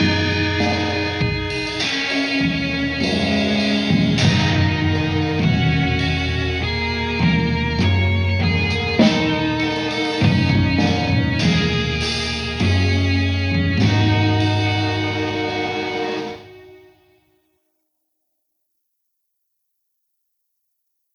Música